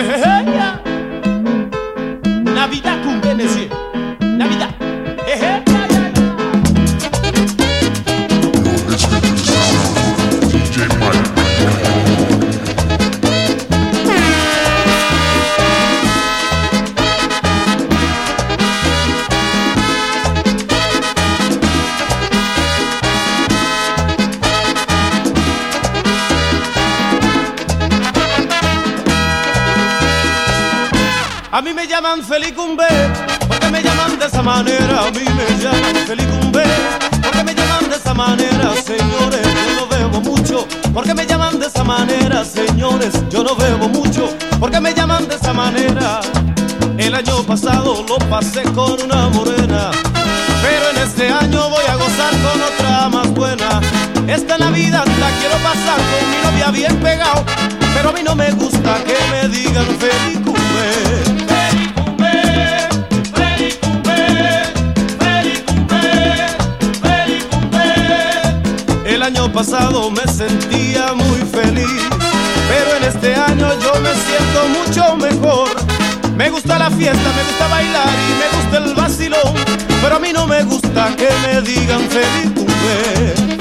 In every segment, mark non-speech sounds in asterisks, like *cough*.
hey. *laughs* Felicumbe, porque me llaman de esa manera. A mí me llaman Felicumbe, porque me llaman de esa manera, señores. Yo no bebo mucho, porque me llaman de esa manera, señores. Yo no bebo mucho, porque me llaman de esa manera. El año pasado lo pasé con una morena, pero en este año voy a gozar con otra más buena. Esta Navidad la quiero pasar con mi novia bien pegado, pero a mí no me gusta que me digan Felicumbe. Pasado me sentía muy feliz, pero en este año yo me siento mucho mejor. Me gusta la fiesta, me gusta bailar y me gusta el vacilón, pero a mí no me gusta que me digan feliz cumple.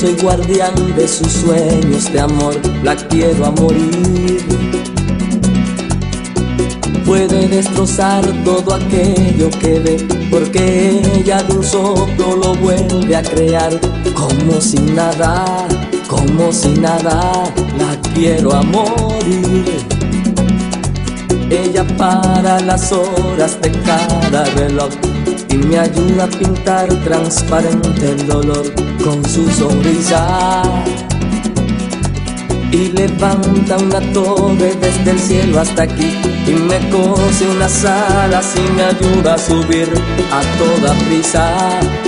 Soy guardián de sus sueños de amor. La quiero a morir. Puede destrozar todo aquello que ve Porque ella de un soplo lo vuelve a crear. Como si nada, como si nada La quiero a morir. Ella para las horas de cada reloj y me ayuda a pintar transparente el dolor con su sonrisa. Y levanta una torre desde el cielo hasta aquí y me cose unas alas y me ayuda a subir a toda prisa,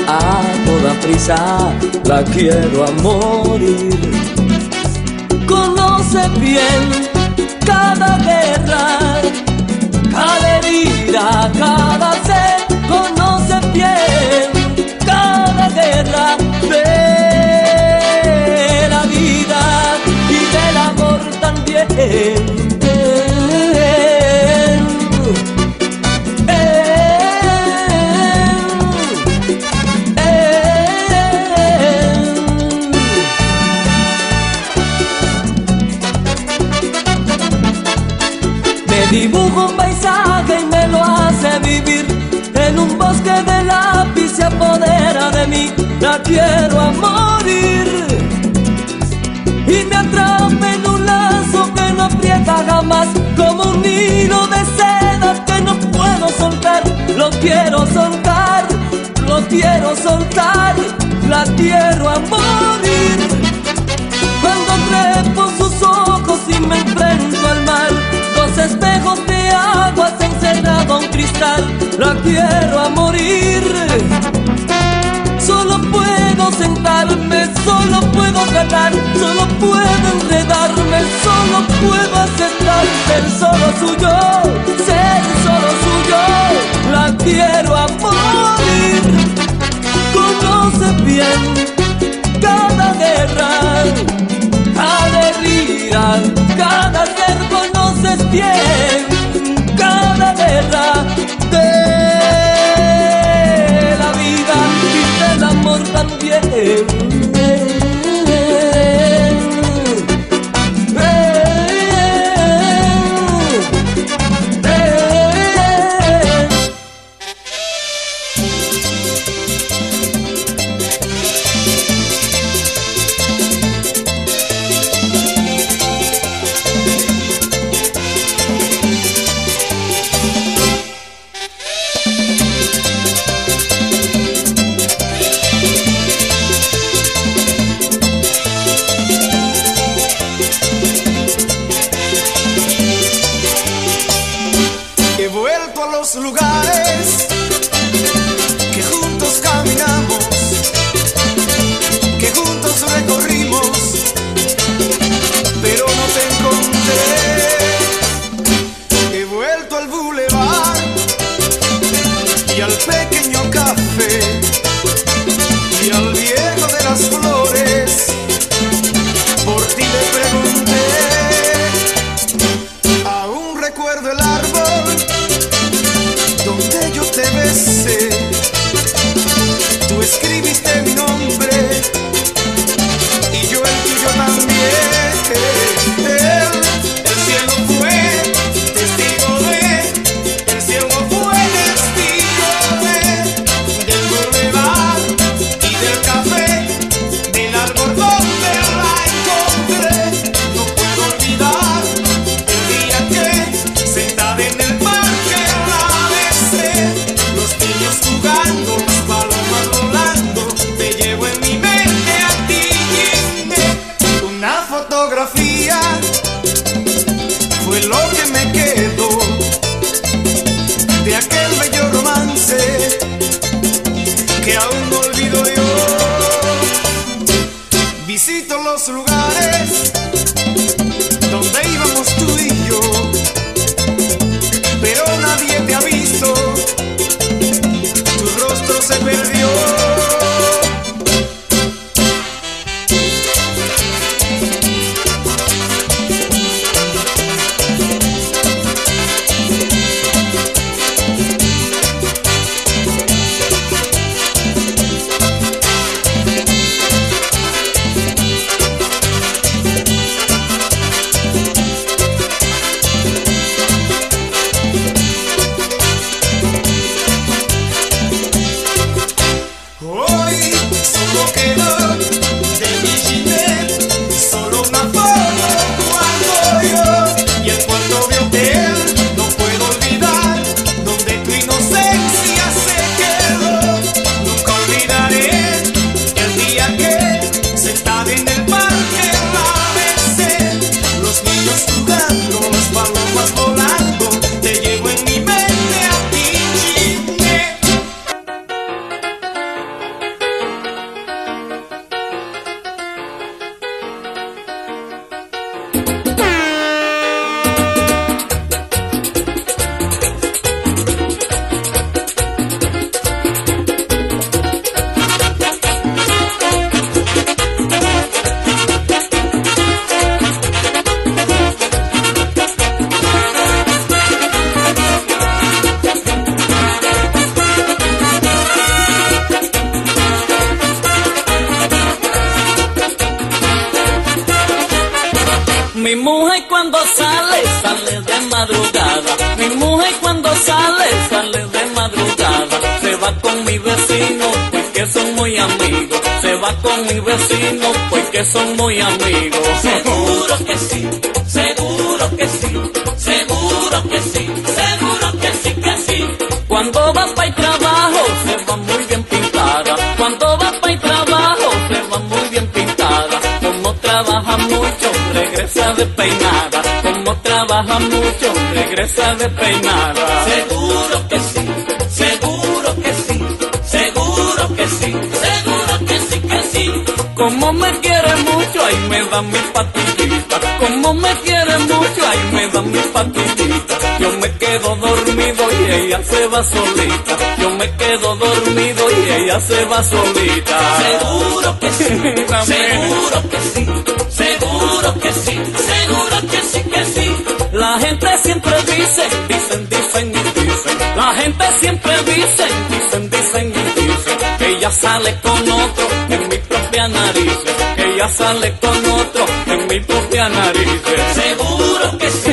a toda prisa. La quiero a morir. Conoce bien cada guerra, cada herida, cada sed, conoce bien cada guerra de la vida y del amor también. Quiero soltar, lo quiero soltar. La quiero a morir. Cuando trepo sus ojos y me enfrento al mar espejos de agua se encerrado un cristal, la quiero a morir. Solo puedo sentarme, solo puedo ganar, solo puedo enredarme, solo puedo aceptar ser solo suyo, ser solo suyo, la quiero a morir. Conoce bien cada guerra, cada herida, cada ser bien cada guerra de la vida y del amor también. Son muy amigos. Seguro que sí, seguro que sí, seguro que sí, seguro que sí, que sí. Cuando va para el trabajo, se va muy bien pintada. Cuando va para el trabajo, se va muy bien pintada. Como trabaja mucho, regresa de peinada. Como trabaja mucho, regresa de peinada. Seguro que sí, seguro que sí, seguro que sí, seguro que sí, que sí. Como me ahí me da mi patillita. Como me quiere mucho, ahí me da mi patillita. Yo me quedo dormido y ella se va solita. Yo me quedo dormido y ella se va solita. Seguro que sí, *laughs* seguro que sí, seguro que sí, seguro que sí, que sí. La gente siempre dice, dicen, dicen y dicen. La gente siempre dice, dicen, dicen y dicen. Que ella sale con otro en mi propia nariz. Ella sale con otro en mi propia nariz. Seguro que sí,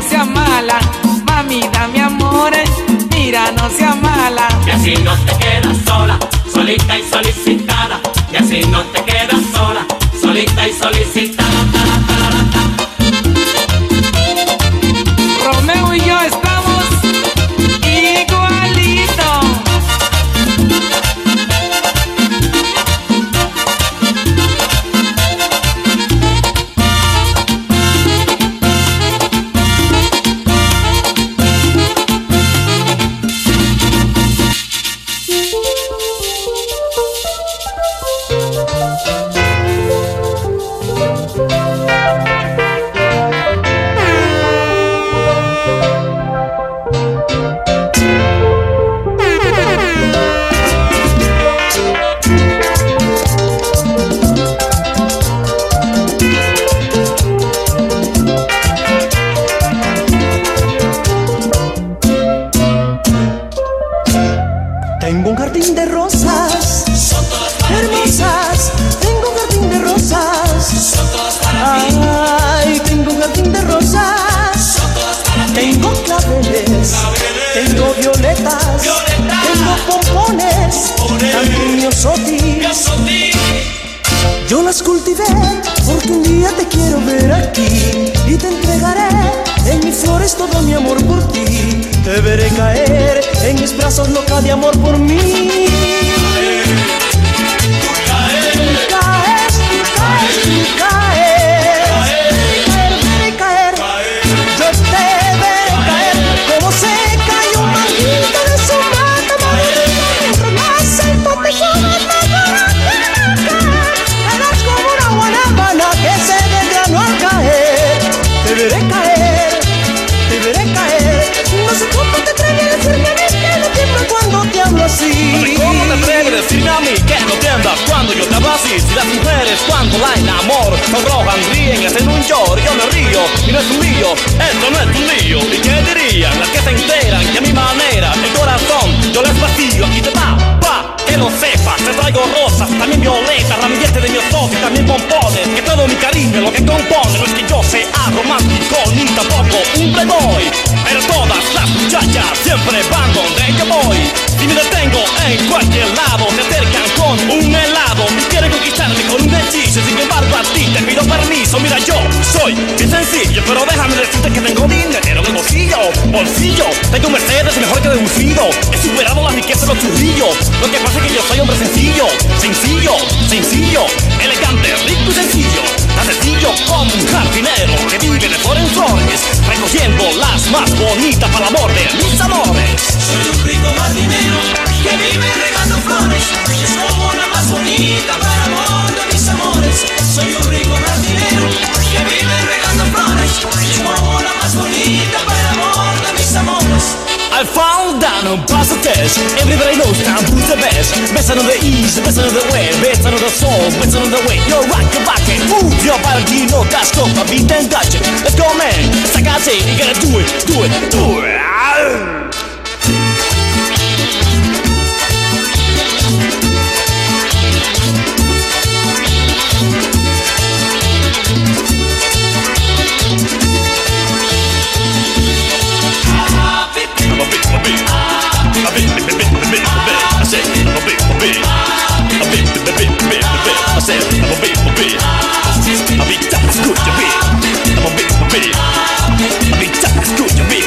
no sea mala, mamita mi amor, eh. mira no sea mala. Y así no te quedas sola, solita y solicitada, y así no te quedas sola, solita y solicitada. mis brazos loca de amor por mí. la las mujeres cuando la amor se rojan, ríen, hacen un llor, yo me río y no es un lío, esto no es un lío. ¿Y qué dirían las que se enteran que a mi manera el corazón yo les vacío aquí te va, va lo sepas, te traigo rosas, también violetas, ramillete de mi y también pompones. Que todo mi cariño lo que compone no es que yo sea romántico ni tampoco un playboy. Pero todas las muchachas siempre van donde yo voy. Si me detengo en cualquier lado, se acercan con un helado. Quieren conquistarme con un hechizo, sin embargo a ti te pido permiso. Mira, yo soy bien sencillo, pero déjame decirte que tengo dinero en el bolsillo. Bolsillo, tengo Mercedes mejor que deducido. He superado la riqueza de los churrillos. Lo que pasa yo soy hombre sencillo, sencillo, sencillo, elegante, rico y sencillo. Tan sencillo como un jardinero que vive de flores en flores, recogiendo las más bonitas para el amor de mis amores. Soy un rico jardinero que vive regando flores. Es como la más bonita on Plaza Test. Everybody knows town who's the best. Best on the east, best on the west Best on the soul, best on the way Yo, rock your back and move your body No gas, go, beat and dodge it Let's go, man. Sagase, you gotta do it, do it, do it ah! I'm a big, a big, a big, big, big, big, big, big. I said, I'm a big, a big, a big that's good, you big. I'm a big, a big, a big that's good, you big.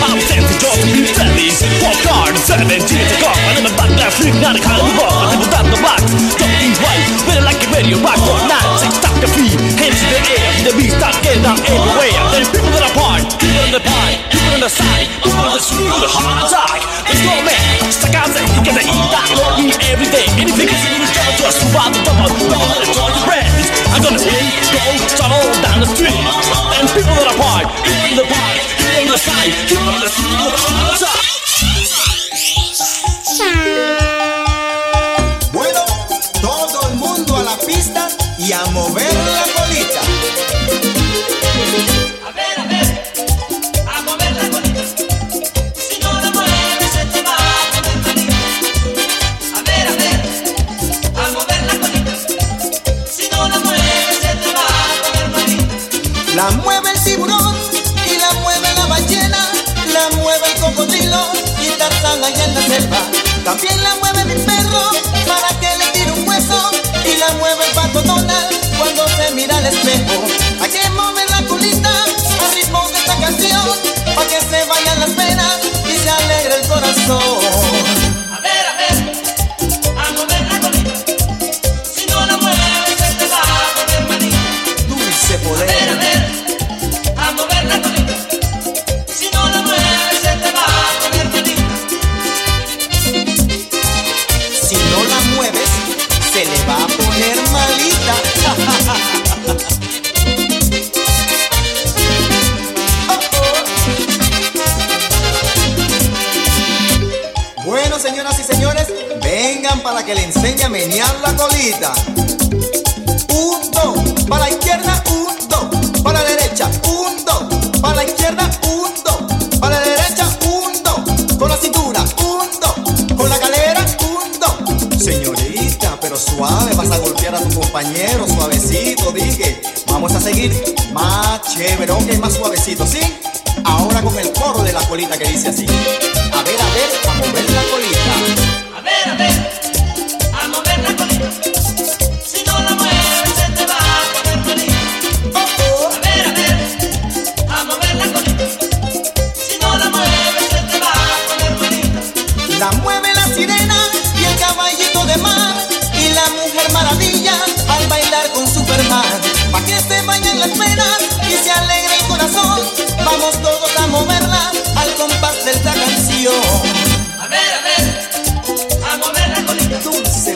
I'm just to be friendly Walk hard and seven G to go And I'm a back left Flip not a kind of rock And people down the box. Jumping right Better like a radio rock for nine Six stop the feet Hands in the air The beat start getting down everywhere. There's people that are part People in the pie People on the side. People on the street With a heart attack Let's go man Stuck out there You gotta eat that Lord me every day. Anything is in the trouble To us Survive the double Double let it join your friends I'm gonna hit Go Travel down the street. And people that are part People in the pie People on the side People on Vamos a seguir más chévere, ok, más suavecito, ¿sí? Ahora con el coro de la colita que dice así. A ver, a ver, a mover la colita.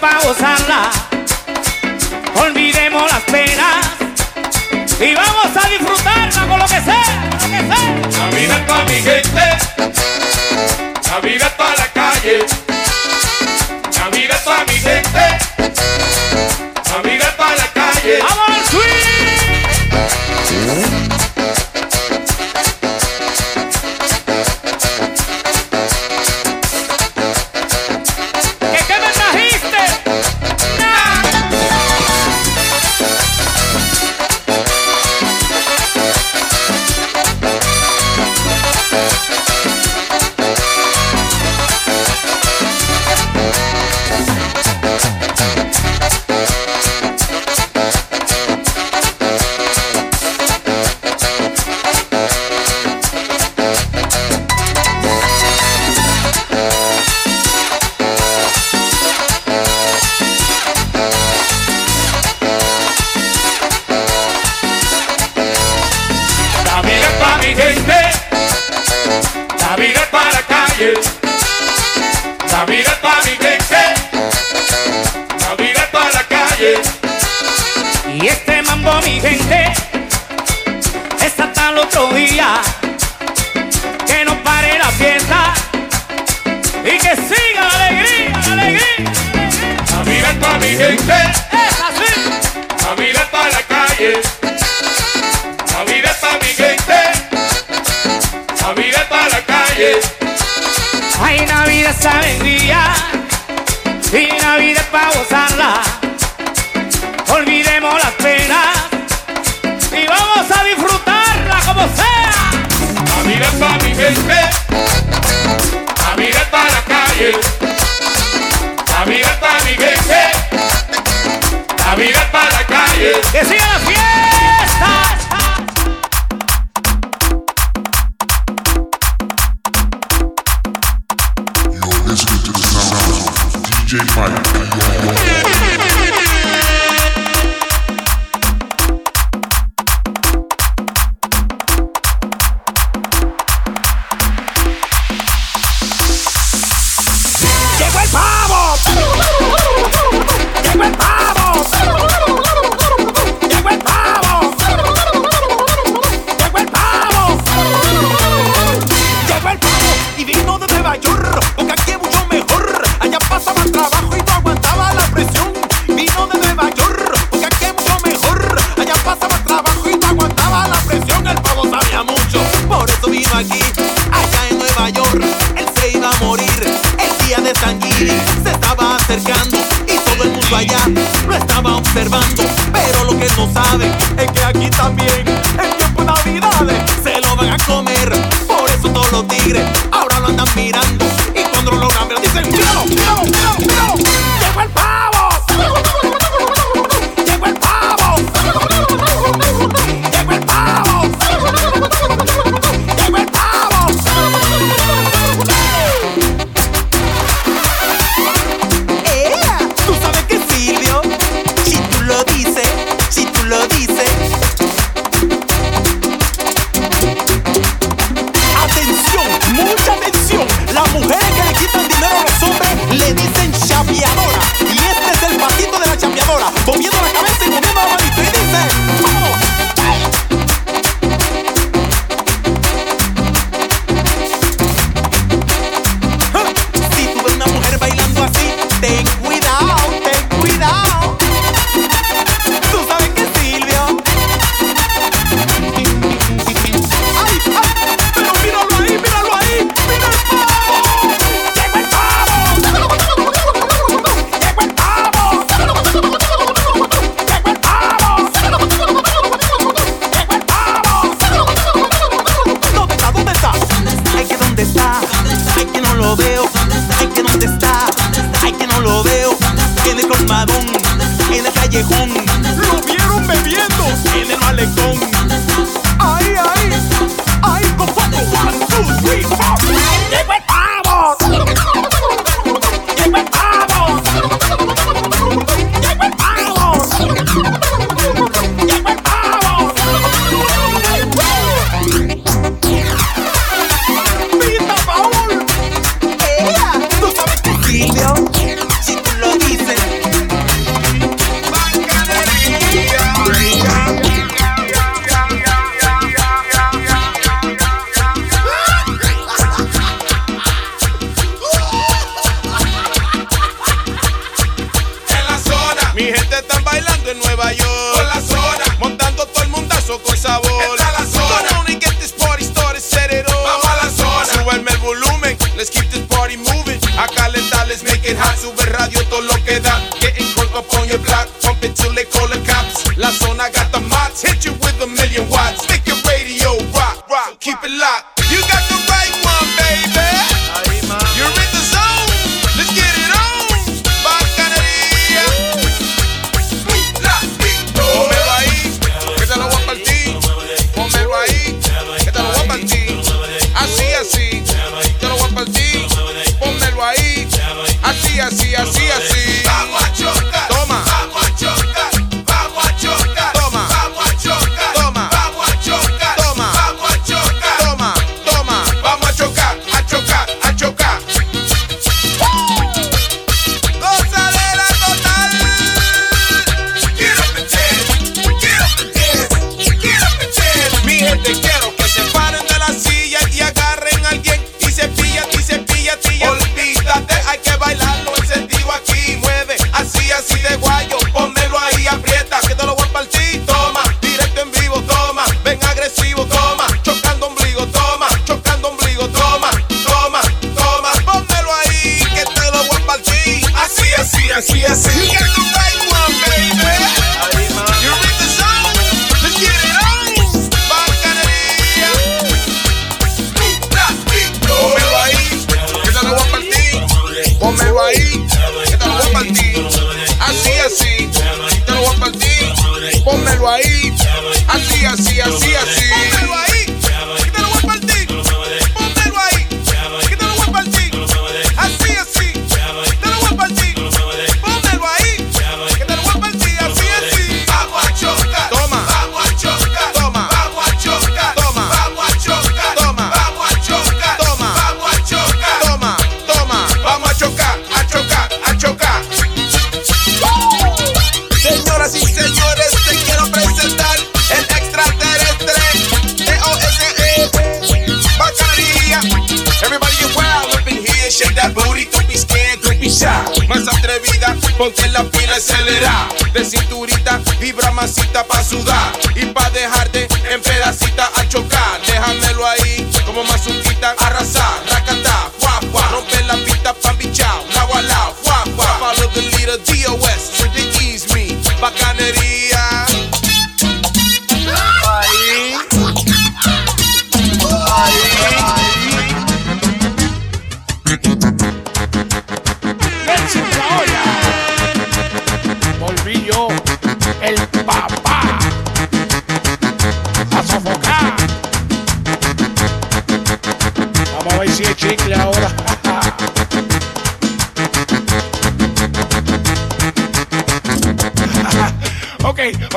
pa' gozarla. Olvidemos las penas y vamos a disfrutarla con lo que sea, lo que sea. Navidad pa' mi gente, Navidad pa' la calle, Navidad pa' mi gente. La vida es para mi gente. La vida para la calle. Ay, navidad vida sabendría y una vida para gozarla. Olvidemos las penas y vamos a disfrutarla como sea. La vida es. ¡Que siga la fiesta! Por eso todos los tigres ahora lo andan mirando. Y cuando lo logran, dicen: ¡Yo, yo, yo!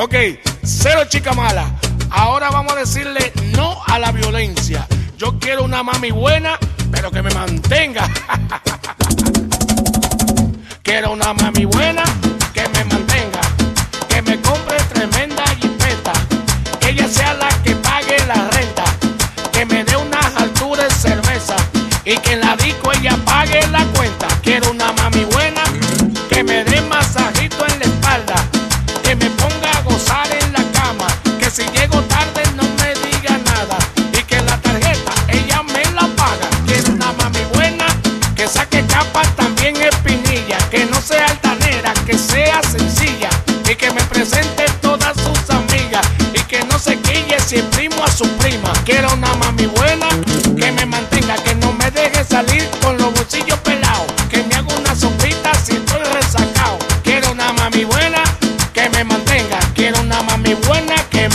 Ok, cero chica mala. Ahora vamos a decirle no a la violencia. Yo quiero una mami buena, pero que me mantenga. *laughs* quiero una mami buena.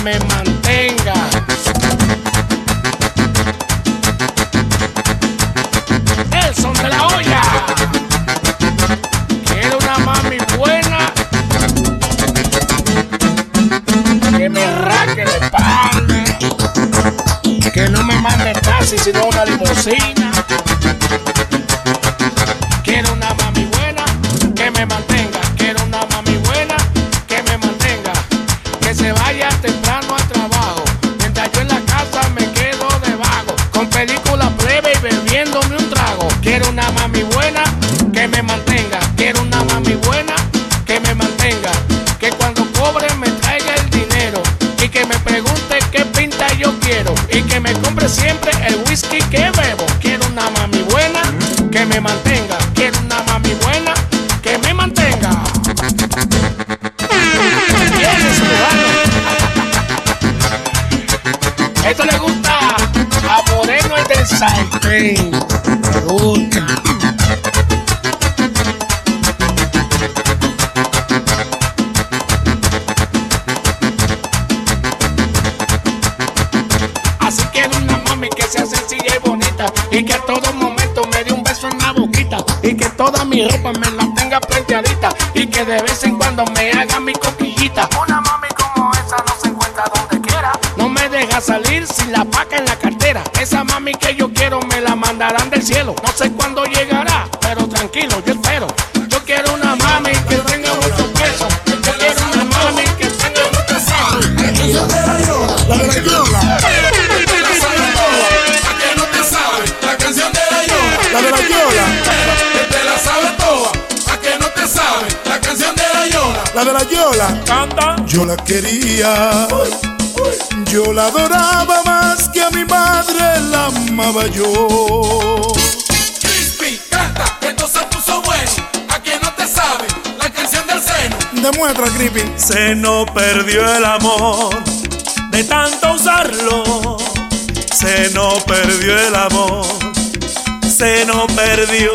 Me mantenga. Nelson de la olla. Quiero una mami buena que me raque la espalda, que no me mande taxi sino una Deja salir sin la paca en la cartera. Esa mami que yo quiero me la mandarán del cielo. No sé cuándo llegará, pero tranquilo, yo espero. Yo quiero una mami que tenga mucho peso. Yo quiero una mami que tenga mucho peso. La de la yola. La ¿a que no te sabes? La canción de la yola. La de la yola. Te la sabes toda, ¿a que no te sabes? La canción de la yola. La de la yola. Canta. Yo la quería. Yo la adoraba más que a mi madre la amaba yo. Crispy, canta, que esto se puso bueno. ¿A que no te sabes? La canción del seno. Demuestra, Creepy. Se nos perdió el amor de tanto usarlo. Se nos perdió el amor. Se nos perdió.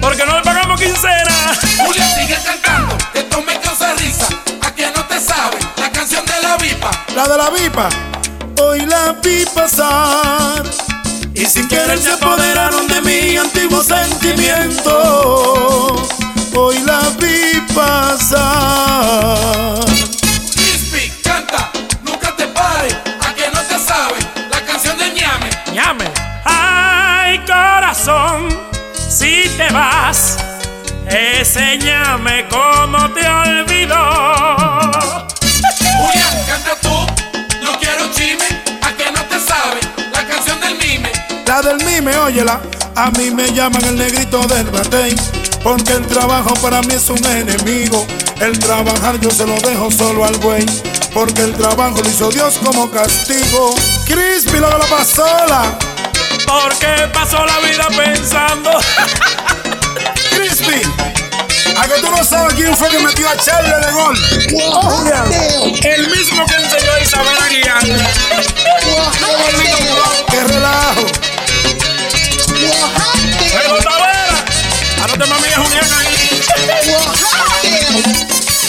Porque no le pagamos quincena. Julia sigue cantando, que esto me causa risa. ¿A que no te sabes? La canción de la vipa. La de la vipa. Hoy la vi pasar. Y sin querer se apoderaron de mi antiguo sentimiento. Hoy la vi pasar. Crispy, canta, nunca te pares. ¿A que no te sabes? La canción de ñame. Llame. Ay, corazón, si te vas, enséñame cómo te olvidó. La del mime, óyela. A mí me llaman el negrito del batey. Porque el trabajo para mí es un enemigo. El trabajar yo se lo dejo solo al güey. Porque el trabajo lo hizo Dios como castigo. Crispy, lo de la pasola. Porque pasó la vida pensando. *laughs* Crispy. A que tú no sabes quién fue que metió a Charlie de gol. El mismo que enseñó a Isabel a guiar. ¡Qué relajo! Anote mami ahí.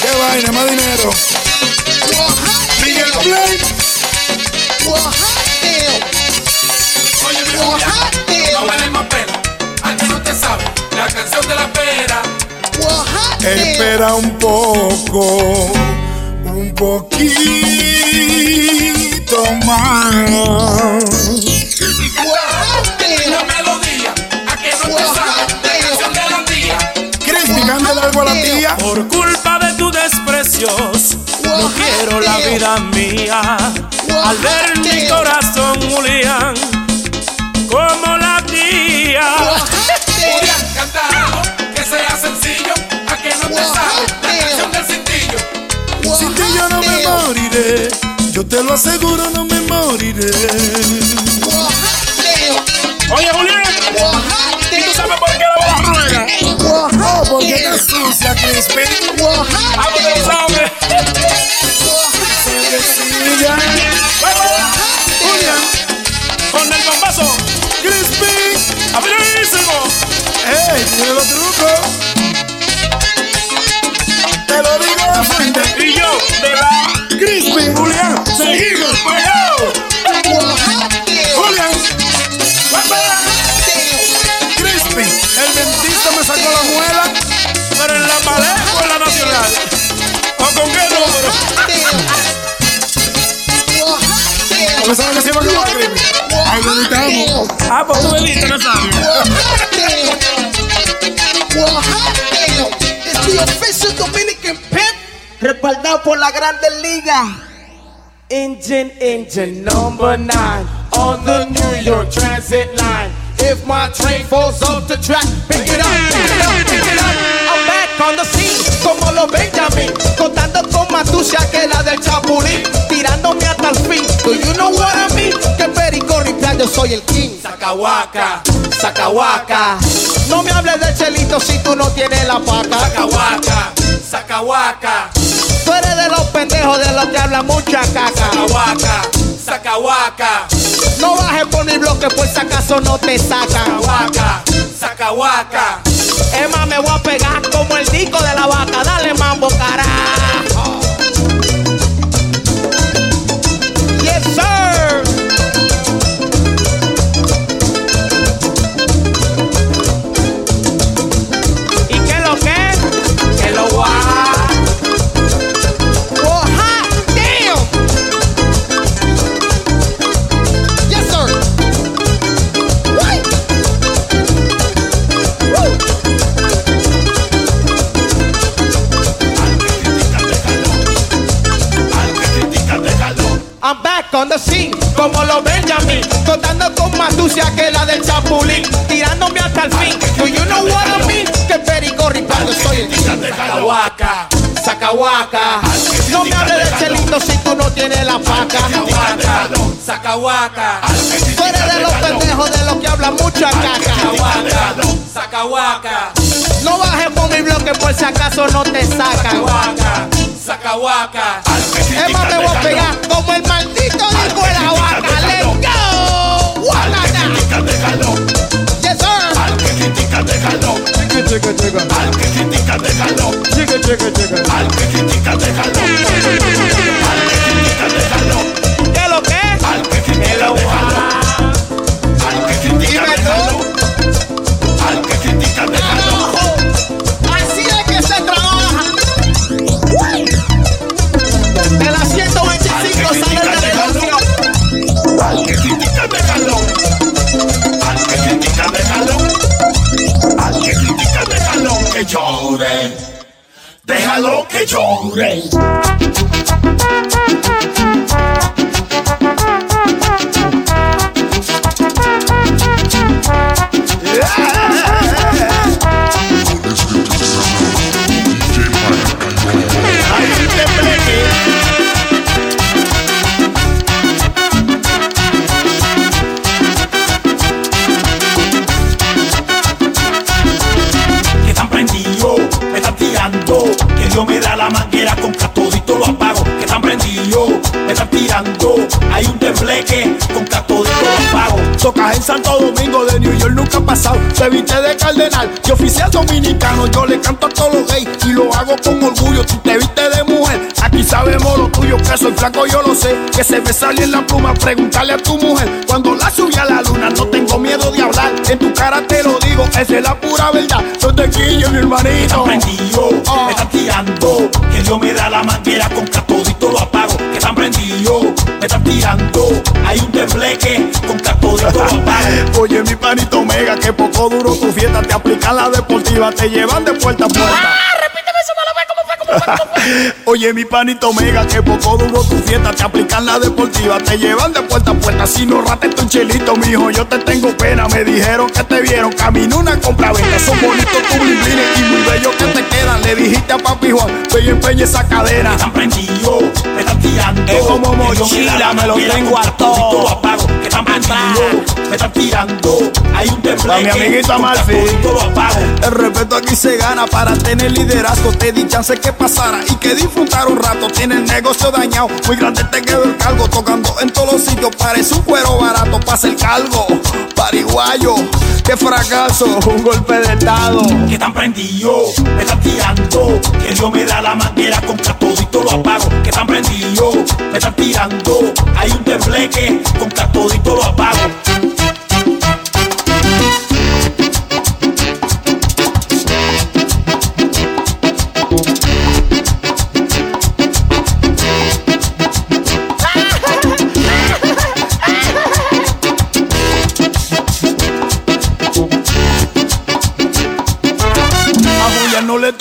¡Qué vaina, más dinero! Miguel Play. Oye, mi no des más pena. ¿A que no te? La canción de la pera. Espera un poco, un poquito más. Cántale algo a la tía. Por culpa de tus desprecios, no quiero la vida mía. Al ver mi corazón, Julián, como la tía. Julián, canta algo que sea sencillo. ¿A que no te sabes? La canción del cintillo. Sin ti yo no me moriré. Yo te lo aseguro, no me moriré. Oye, Julián, Ligas. Engine, engine number nine on the New York Transit line. If my train falls off the track, pick it up, pick it up, pick it up. I'm back on the scene, como los Benjamin, contando con más tucia que la del Chapulín, tirándome hasta el fin. Do you know what I mean? Que perico ripia, yo soy el king. Sacahuaca, sacahuaca. No me hables de chelito si tú no tienes la paca. Sacahuaca, sacahuaca. Tú eres de los pendejos de los que hablan mucha caca. Sacahuaca, sacahuaca. No bajes por mi bloque por si acaso no te sacan. Sacahuaca, sacahuaca. Más, me voy a pegar como el disco de la vaca. Dale mambo, carajo. Llore. Déjalo que llore. Cardenal y oficial dominicano. Yo le canto a todos los gays y lo hago con orgullo. Si te viste de mujer, aquí sabemos lo tuyo. Que soy flaco, yo lo sé. Que se me sale en la pluma. Pregúntale a tu mujer. Cuando la subí a la luna, no tengo miedo de hablar. En tu cara te lo digo, esa es la pura verdad. Soy de Quillo, mi Que están hermanito. prendidos, me están tirando, que Dios me da la manguera con catodito lo apago, que están prendidos, me están tirando, hay un tembleque con catodito lo apago. Oye, mi panito Omega, que poco duro tu fiesta. Te aplican la deportiva, te llevan de puerta a puerta. Oye, mi panito Omega, que poco duro tu fiesta. Te aplican la deportiva, te llevan de puerta a puerta. Si no rates tu chelito, mijo, yo te tengo pena. Me dijeron que te vieron, camino una compra venta. Son bonitos tus bliblines y muy bellos que te quedan. Le dijiste a papi Juan, y empeña esa cadena. Están prendidos, me están tirando. Es como mochila, la me lo tengo con todo. están me están tirando, hay un Pa' mi lo apago. El respeto aquí se gana para tener liderazgo. Te di chance que pasara y que disfrutar un rato. Tiene el negocio dañado, muy grande te quedó el cargo. Tocando en todos los sitios, parece un cuero barato. Pasa el cargo, pariguayo. Qué fracaso, un golpe de estado. que están prendidos, me están tirando, que Dios me da la manguera con catodito lo apago, están prendidos, me están tirando, hay un tembleque con catodito lo apago.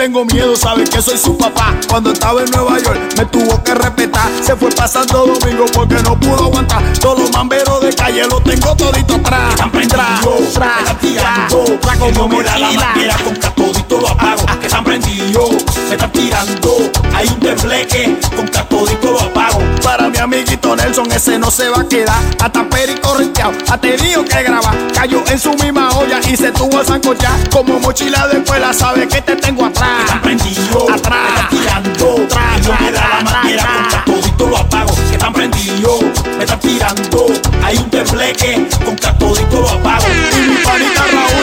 Tengo miedo, sabe que soy su papá. Cuando estaba en Nueva York me tuvo que respetar. Se fue pasando domingo porque no pudo aguantar. Todos los mamberos de calle los tengo todito atrás. Tra, me están tirando. tra, tra, como me da la manguera con que todito lo apago. Que están prendidos, me están tirando. Hay un tembleque con que todito lo apago. Para mi amiguito Nelson, ese no se va a quedar. Hasta perico renteado, ha tenido que grabar. Cayó en su misma olla y se tuvo a zancochar. Como mochila de escuela, sabe que te tengo atrás. Están prendidos, me Atrás. están tirando. Tra, Que no me da tra, la tra, manguera tra. con que todito lo apago. Que están prendidos, me están tirando. Hay un tembleque con que todito lo apago. Y mi panita Raúl,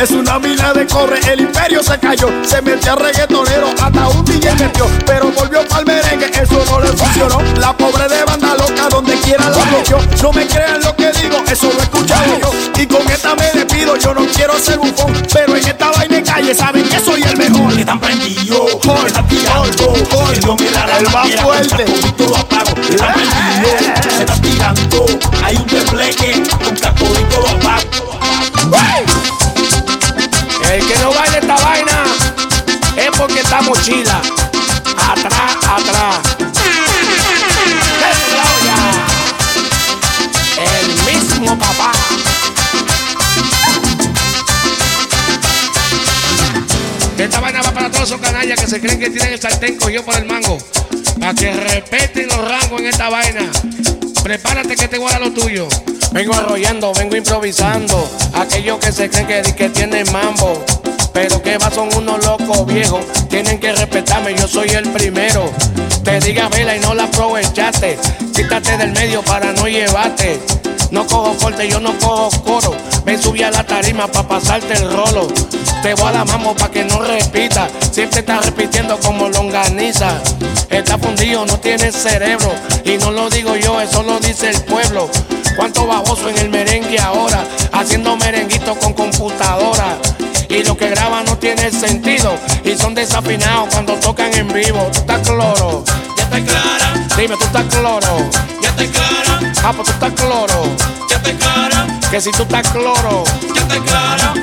Es una mina de cobre, el imperio se cayó. Se metió a reggaetonero, hasta un DJ metió. Pero volvió pa'l merengue, eso no le funcionó. La pobre de banda loca, donde quiera la metió. No me crean lo que digo, eso lo he escuchado yo. Y con esta me despido, yo no quiero ser bufón. Pero en esta vaina de calle saben que soy el mejor. Que están prendidos, me están tirando. Que no me la El más que fuerte. todito lo apago. Que están prendidos, me están tirando. Hay un tembleque con mochila. Atrás, atrás. El mismo papá. Esta vaina va para todos esos canallas que se creen que tienen el sartén cogido por el mango. Para que respeten los rangos en esta vaina. Prepárate que te voy a dar lo tuyo. Vengo arrollando, vengo improvisando. Aquellos que se creen que, que tienen mambo. Pero que va, son unos locos viejos. Tienen que respetarme, yo soy el primero. Te diga vela y no la aprovechaste. Quítate del medio para no llevarte. No cojo corte, yo no cojo coro. Ven, subí a la tarima para pasarte el rolo. Te voy a la mamo para que no repita. Siempre estás repitiendo como longaniza. Está fundido, no tiene cerebro. Y no lo digo yo, eso lo dice el pueblo. Cuánto baboso en el merengue ahora, haciendo merenguito con computadora. Y lo que graban no tiene sentido. Y son desafinados cuando tocan en vivo. Tú estás cloro. Ya está clara, Dime, tú estás cloro. ya está clara, Ah, pues tú estás cloro. ya está clara, Que si tú estás cloro. ya está clara.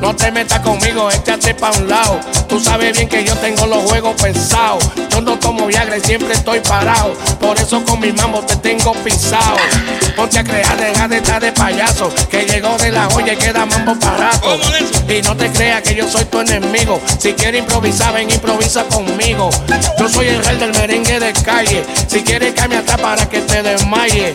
No te metas conmigo, échate pa' un lado. Tú sabes bien que yo tengo los juegos pensados. Yo no tomo Viagra y siempre estoy parado. Por eso con mi mambo te tengo pisado. Ponte a crear, deja de estar de payaso. Que llegó de la olla y queda mambo para rato. ¿Cómo de eso? Y no te creas que yo soy tu enemigo. Si quieres improvisar, ven, improvisa conmigo. Yo soy el rey del merengue de calle. Si quieres, caerme atrás para que te desmaye.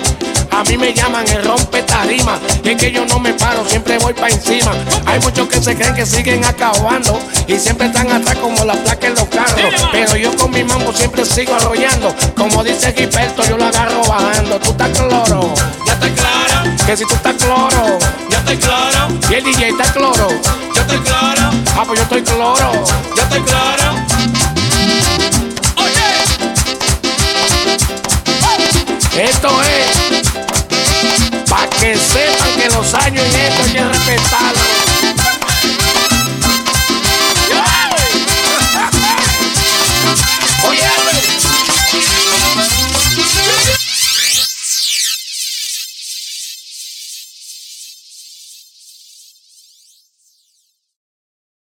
A mí me llaman el rompe tarima. Y es que yo no me paro, siempre voy pa' encima. Hay muchos que se creen que siguen acabando. Y siempre están atrás como la placa en los carros. Pero yo con mi mambo siempre sigo arrollando. Como dice Gilberto, yo lo agarro bajando. Tú estás cloro. Ya está clara, Que si tú estás cloro. ya está clara, Y el DJ está cloro. ya está clara, Ah, pues yo estoy cloro. ya está clara. Oye, Esto es que sepan que los años en esto hay que respetarlo.